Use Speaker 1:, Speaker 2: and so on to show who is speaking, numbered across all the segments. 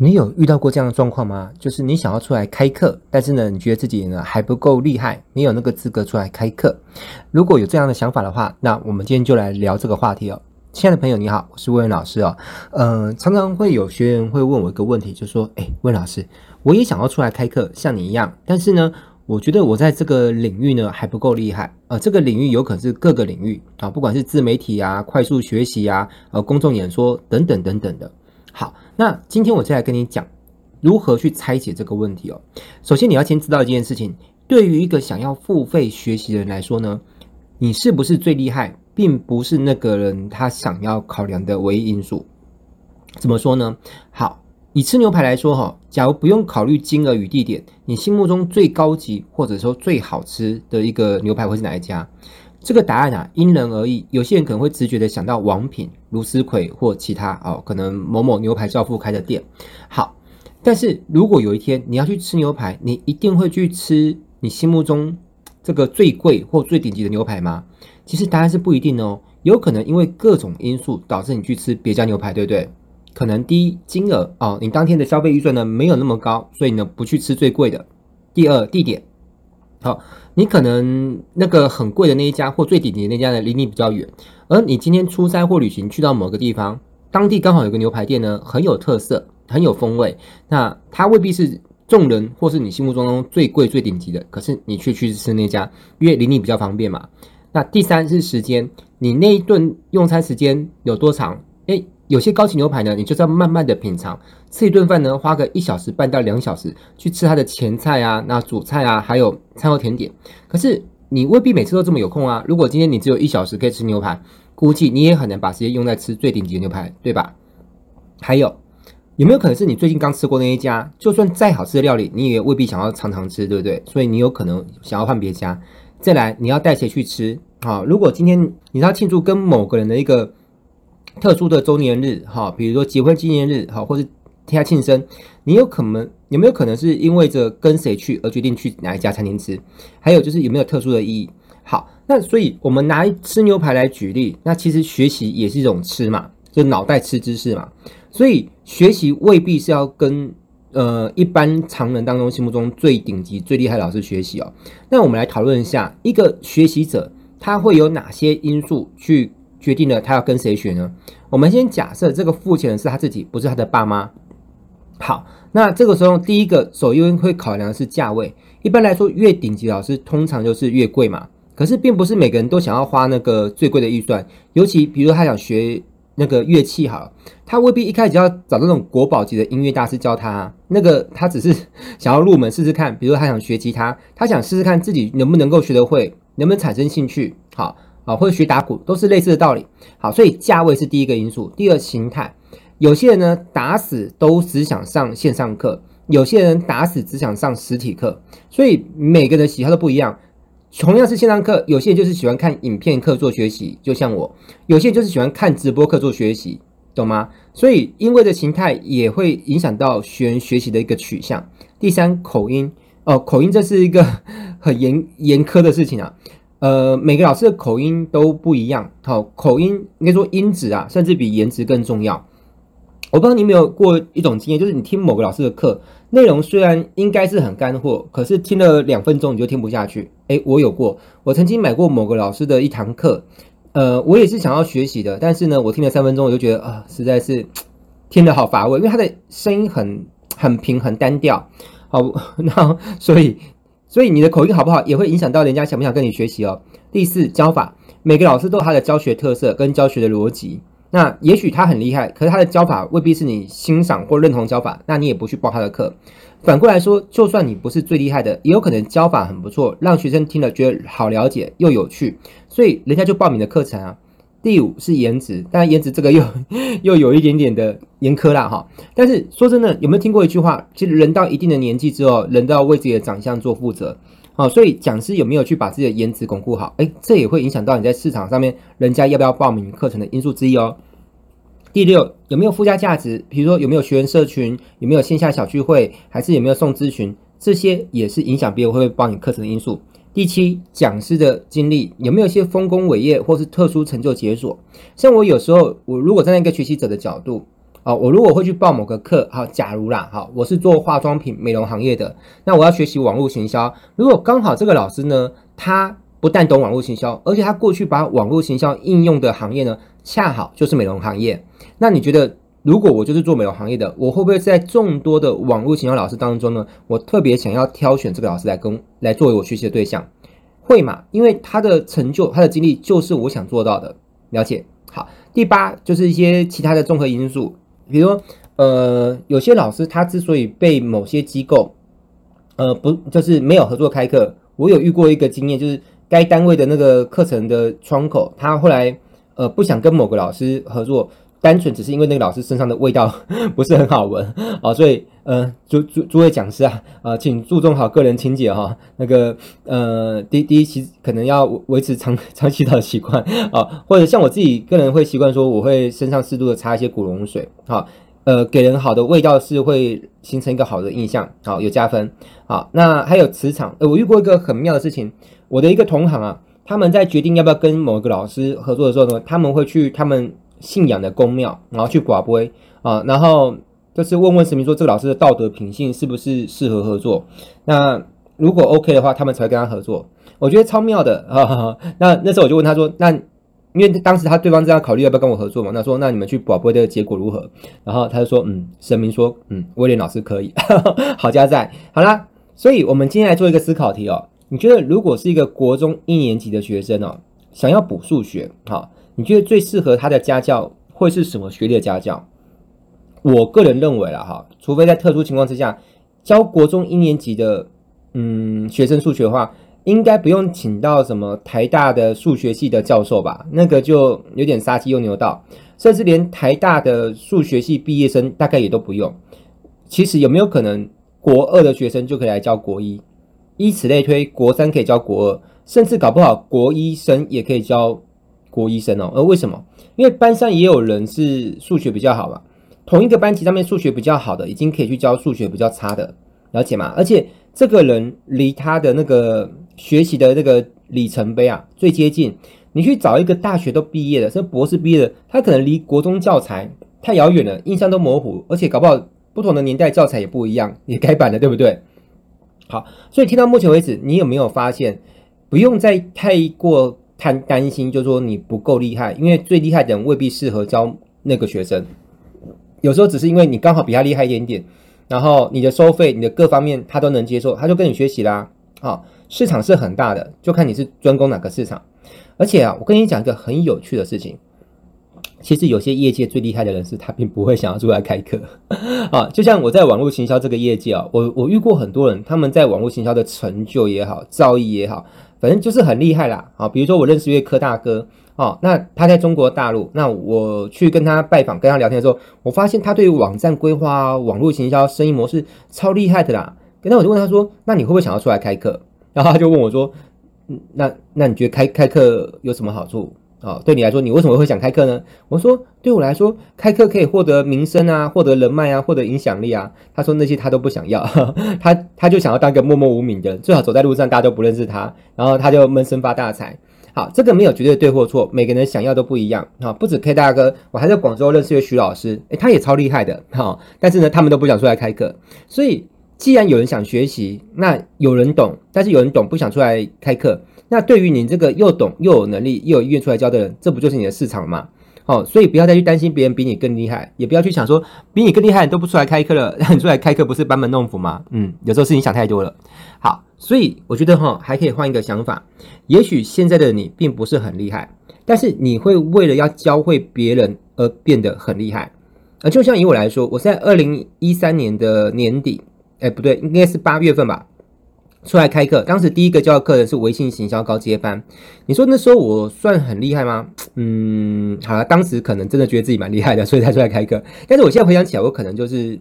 Speaker 1: 你有遇到过这样的状况吗？就是你想要出来开课，但是呢，你觉得自己呢还不够厉害，没有那个资格出来开课。如果有这样的想法的话，那我们今天就来聊这个话题哦。亲爱的朋友，你好，我是魏文老师哦。嗯、常常会有学员会问我一个问题，就说：“诶，魏老师，我也想要出来开课，像你一样，但是呢，我觉得我在这个领域呢还不够厉害。呃，这个领域有可能是各个领域啊，不管是自媒体啊、快速学习啊、呃、公众演说等等等等的。”好，那今天我就来跟你讲如何去拆解这个问题哦。首先，你要先知道一件事情：对于一个想要付费学习的人来说呢，你是不是最厉害，并不是那个人他想要考量的唯一因素。怎么说呢？好，以吃牛排来说哈，假如不用考虑金额与地点，你心目中最高级或者说最好吃的一个牛排会是哪一家？这个答案啊，因人而异。有些人可能会直觉的想到王品、卢思奎或其他哦，可能某某牛排教父开的店。好，但是如果有一天你要去吃牛排，你一定会去吃你心目中这个最贵或最顶级的牛排吗？其实答案是不一定哦。有可能因为各种因素导致你去吃别家牛排，对不对？可能第一，金额哦，你当天的消费预算呢没有那么高，所以呢不去吃最贵的。第二，地点。好，你可能那个很贵的那一家或最顶级的那家呢，离你比较远，而你今天出差或旅行去到某个地方，当地刚好有个牛排店呢，很有特色，很有风味，那它未必是众人或是你心目中最贵最顶级的，可是你却去吃那家，因为离你比较方便嘛。那第三是时间，你那一顿用餐时间有多长？有些高级牛排呢，你就是要慢慢的品尝，吃一顿饭呢，花个一小时半到两小时去吃它的前菜啊，那主菜啊，还有餐后甜点。可是你未必每次都这么有空啊。如果今天你只有一小时可以吃牛排，估计你也很难把时间用在吃最顶级的牛排，对吧？还有有没有可能是你最近刚吃过那一家，就算再好吃的料理，你也未必想要常常吃，对不对？所以你有可能想要换别家。再来，你要带谁去吃？好，如果今天你要庆祝跟某个人的一个。特殊的周年日，哈，比如说结婚纪念日，哈，或是替他庆生，你有可能有没有可能是因为着跟谁去而决定去哪一家餐厅吃？还有就是有没有特殊的意义？好，那所以我们拿吃牛排来举例，那其实学习也是一种吃嘛，就脑袋吃知识嘛。所以学习未必是要跟呃一般常人当中心目中最顶级、最厉害老师学习哦。那我们来讨论一下，一个学习者他会有哪些因素去？决定了他要跟谁学呢？我们先假设这个付钱的是他自己，不是他的爸妈。好，那这个时候第一个首先会考量的是价位。一般来说，越顶级老师通常就是越贵嘛。可是并不是每个人都想要花那个最贵的预算，尤其比如他想学那个乐器，好，他未必一开始要找那种国宝级的音乐大师教他。那个他只是想要入门试试看，比如他想学吉他，他想试试看自己能不能够学得会，能不能产生兴趣。好。啊，或者学打鼓都是类似的道理。好，所以价位是第一个因素。第二，形态，有些人呢打死都只想上线上课，有些人打死只想上实体课。所以每个人的喜好都不一样。同样是线上课，有些人就是喜欢看影片课做学习，就像我；有些人就是喜欢看直播课做学习，懂吗？所以因为的形态也会影响到学员学习的一个取向。第三，口音哦，口音这是一个 很严严苛的事情啊。呃，每个老师的口音都不一样，好，口音应该说音质啊，甚至比颜值更重要。我不知道你有没有过一种经验，就是你听某个老师的课，内容虽然应该是很干货，可是听了两分钟你就听不下去。诶，我有过，我曾经买过某个老师的一堂课，呃，我也是想要学习的，但是呢，我听了三分钟我就觉得啊，实在是听得好乏味，因为他的声音很很平很单调，好，那所以。所以你的口音好不好，也会影响到人家想不想跟你学习哦。第四，教法，每个老师都有他的教学特色跟教学的逻辑。那也许他很厉害，可是他的教法未必是你欣赏或认同教法，那你也不去报他的课。反过来说，就算你不是最厉害的，也有可能教法很不错，让学生听了觉得好了解又有趣，所以人家就报名的课程啊。第五是颜值，当然颜值这个又 又有一点点的严苛啦哈。但是说真的，有没有听过一句话？其实人到一定的年纪之后，人都要为自己的长相做负责。好，所以讲师有没有去把自己的颜值巩固好？诶，这也会影响到你在市场上面人家要不要报名课程的因素之一哦。第六，有没有附加价值？比如说有没有学员社群，有没有线下小聚会，还是有没有送咨询？这些也是影响别人会不会报你课程的因素。第七，讲师的经历有没有一些丰功伟业或是特殊成就解锁？像我有时候，我如果站在一个学习者的角度，啊，我如果会去报某个课，好，假如啦，好，我是做化妆品美容行业的，那我要学习网络行销。如果刚好这个老师呢，他不但懂网络行销，而且他过去把网络行销应用的行业呢，恰好就是美容行业，那你觉得？如果我就是做美容行业的，我会不会在众多的网络形象老师当中呢？我特别想要挑选这个老师来跟来作为我学习的对象，会嘛？因为他的成就、他的经历就是我想做到的。了解。好，第八就是一些其他的综合因素，比如说，呃，有些老师他之所以被某些机构，呃，不就是没有合作开课，我有遇过一个经验，就是该单位的那个课程的窗口，他后来呃不想跟某个老师合作。单纯只是因为那个老师身上的味道 不是很好闻啊，所以呃，诸诸诸位讲师啊，啊，请注重好个人清洁哈。那个呃，第第一期可能要维持长 长期的习惯啊，或者像我自己个人会习惯说，我会身上适度的擦一些古龙水，啊，呃，给人好的味道是会形成一个好的印象，好，有加分。好，那还有磁场，呃，我遇过一个很妙的事情，我的一个同行啊，他们在决定要不要跟某一个老师合作的时候呢，他们会去他们。信仰的宫庙，然后去寡杯啊，然后就是问问神明说，这个老师的道德品性是不是适合合作？那如果 OK 的话，他们才会跟他合作。我觉得超妙的 啊！那那时候我就问他说，那因为当时他对方这样考虑要不要跟我合作嘛？那说那你们去寡杯的结果如何？然后他就说，嗯，神明说，嗯，威廉老师可以，好家在。好啦，所以我们今天来做一个思考题哦。你觉得如果是一个国中一年级的学生哦，想要补数学，好？你觉得最适合他的家教会是什么学历的家教？我个人认为啦，哈，除非在特殊情况之下，教国中一年级的嗯学生数学的话，应该不用请到什么台大的数学系的教授吧？那个就有点杀鸡用牛刀，甚至连台大的数学系毕业生大概也都不用。其实有没有可能国二的学生就可以来教国一？以此类推，国三可以教国二，甚至搞不好国一生也可以教。国医生哦，而为什么？因为班上也有人是数学比较好吧？同一个班级上面数学比较好的，已经可以去教数学比较差的，了解吗？而且这个人离他的那个学习的那个里程碑啊最接近。你去找一个大学都毕业的，甚至博士毕业的，他可能离国中教材太遥远了，印象都模糊，而且搞不好不同的年代教材也不一样，也改版了，对不对？好，所以听到目前为止，你有没有发现，不用再太过。他担心，就是说你不够厉害，因为最厉害的人未必适合教那个学生。有时候只是因为你刚好比他厉害一点点，然后你的收费、你的各方面他都能接受，他就跟你学习啦。啊，市场是很大的，就看你是专攻哪个市场。而且啊，我跟你讲一个很有趣的事情，其实有些业界最厉害的人士，他并不会想要出来开课。啊，就像我在网络行销这个业界啊，我我遇过很多人，他们在网络行销的成就也好，造诣也好。反正就是很厉害啦，啊，比如说我认识一位柯大哥，哦，那他在中国大陆，那我去跟他拜访、跟他聊天的时候，我发现他对于网站规划、网络行销、生意模式超厉害的啦。那我就问他说：“那你会不会想要出来开课？”然后他就问我说：“嗯，那那你觉得开开课有什么好处？”哦，对你来说，你为什么会想开课呢？我说，对我来说，开课可以获得名声啊，获得人脉啊，获得影响力啊。他说那些他都不想要，他他就想要当个默默无名的，最好走在路上大家都不认识他，然后他就闷声发大财。好，这个没有绝对对或错，每个人想要都不一样。好，不止 K 大哥，我还在广州认识一位徐老师，诶，他也超厉害的。好，但是呢，他们都不想出来开课。所以，既然有人想学习，那有人懂，但是有人懂不想出来开课。那对于你这个又懂又有能力又有意愿出来教的人，这不就是你的市场吗？好，所以不要再去担心别人比你更厉害，也不要去想说比你更厉害都不出来开课了，让 你出来开课不是班门弄斧吗？嗯，有时候是你想太多了。好，所以我觉得哈，还可以换一个想法，也许现在的你并不是很厉害，但是你会为了要教会别人而变得很厉害。呃，就像以我来说，我在二零一三年的年底，哎，不对，应该是八月份吧。出来开课，当时第一个教的课的是微信行销高阶班。你说那时候我算很厉害吗？嗯，好了，当时可能真的觉得自己蛮厉害的，所以才出来开课。但是我现在回想起来，我可能就是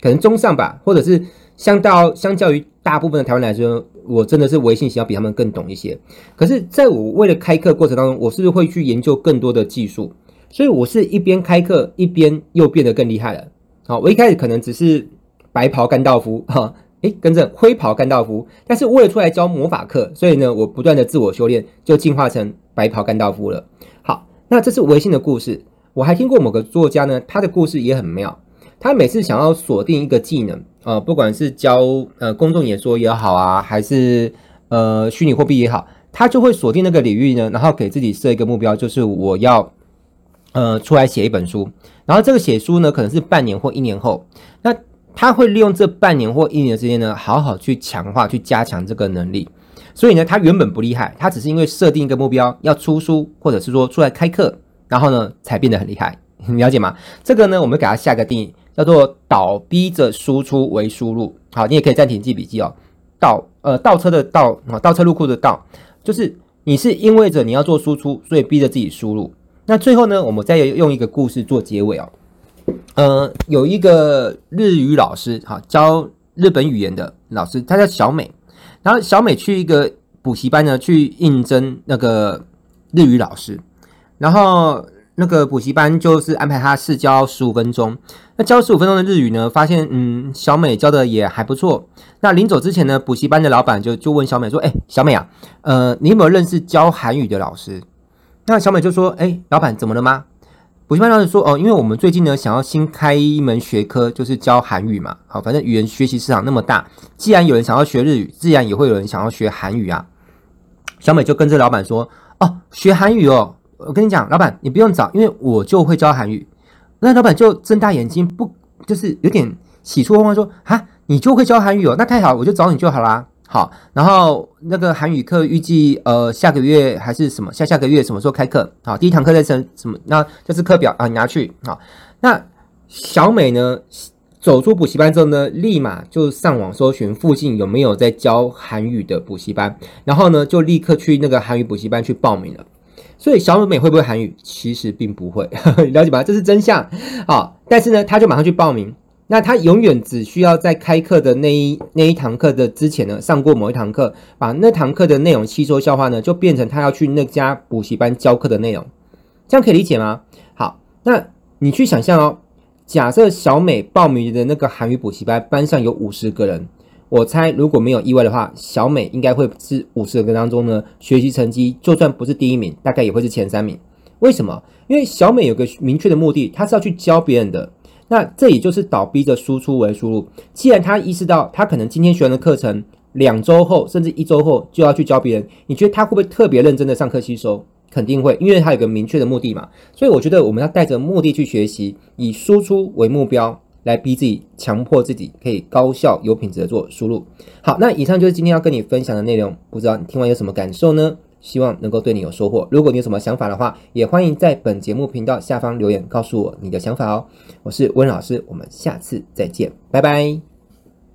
Speaker 1: 可能中上吧，或者是相到相较于大部分的台湾来说，我真的是微信行销比他们更懂一些。可是，在我为了开课过程当中，我是不是会去研究更多的技术？所以我是一边开课一边又变得更厉害了。好，我一开始可能只是白袍甘道夫哈。诶，跟着灰袍甘道夫，但是为了出来教魔法课，所以呢，我不断的自我修炼，就进化成白袍甘道夫了。好，那这是微信的故事。我还听过某个作家呢，他的故事也很妙。他每次想要锁定一个技能，呃，不管是教呃公众演说也好啊，还是呃虚拟货币也好，他就会锁定那个领域呢，然后给自己设一个目标，就是我要呃出来写一本书。然后这个写书呢，可能是半年或一年后，那他会利用这半年或一年的时间呢，好好去强化、去加强这个能力。所以呢，他原本不厉害，他只是因为设定一个目标要出书，或者是说出来开课，然后呢才变得很厉害。你了解吗？这个呢，我们给他下个定义。叫做倒逼着输出为输入，好，你也可以暂停记笔记哦。倒呃倒车的倒啊，倒车入库的倒，就是你是因为着你要做输出，所以逼着自己输入。那最后呢，我们再用一个故事做结尾哦。呃，有一个日语老师，好，教日本语言的老师，他叫小美。然后小美去一个补习班呢，去应征那个日语老师，然后。那个补习班就是安排他试教十五分钟，那教十五分钟的日语呢，发现嗯，小美教的也还不错。那临走之前呢，补习班的老板就就问小美说：“哎，小美啊，呃，你有没有认识教韩语的老师？”那小美就说：“哎，老板怎么了吗？”补习班老师说：“哦，因为我们最近呢想要新开一门学科，就是教韩语嘛。好，反正语言学习市场那么大，既然有人想要学日语，自然也会有人想要学韩语啊。”小美就跟着老板说：“哦，学韩语哦。”我跟你讲，老板，你不用找，因为我就会教韩语。那老板就睁大眼睛，不就是有点喜出望外，说：“哈，你就会教韩语哦，那太好，我就找你就好啦。”好，然后那个韩语课预计呃下个月还是什么下下个月什么时候开课？好，第一堂课在什什么？那这是课表啊，你拿去。好，那小美呢，走出补习班之后呢，立马就上网搜寻附近有没有在教韩语的补习班，然后呢，就立刻去那个韩语补习班去报名了。所以小美会不会韩语？其实并不会，了解吧？这是真相啊！但是呢，她就马上去报名。那他永远只需要在开课的那一那一堂课的之前呢，上过某一堂课，把那堂课的内容吸收消化呢，就变成他要去那家补习班教课的内容。这样可以理解吗？好，那你去想象哦，假设小美报名的那个韩语补习班班上有五十个人。我猜，如果没有意外的话，小美应该会是五十个人当中呢，学习成绩就算不是第一名，大概也会是前三名。为什么？因为小美有个明确的目的，她是要去教别人的。那这也就是倒逼着输出为输入。既然他意识到，他可能今天学完的课程，两周后甚至一周后就要去教别人，你觉得他会不会特别认真的上课吸收？肯定会，因为他有个明确的目的嘛。所以我觉得我们要带着目的去学习，以输出为目标。来逼自己，强迫自己可以高效、有品质的做输入。好，那以上就是今天要跟你分享的内容。不知道你听完有什么感受呢？希望能够对你有收获。如果你有什么想法的话，也欢迎在本节目频道下方留言告诉我你的想法哦。我是温老师，我们下次再见，拜拜。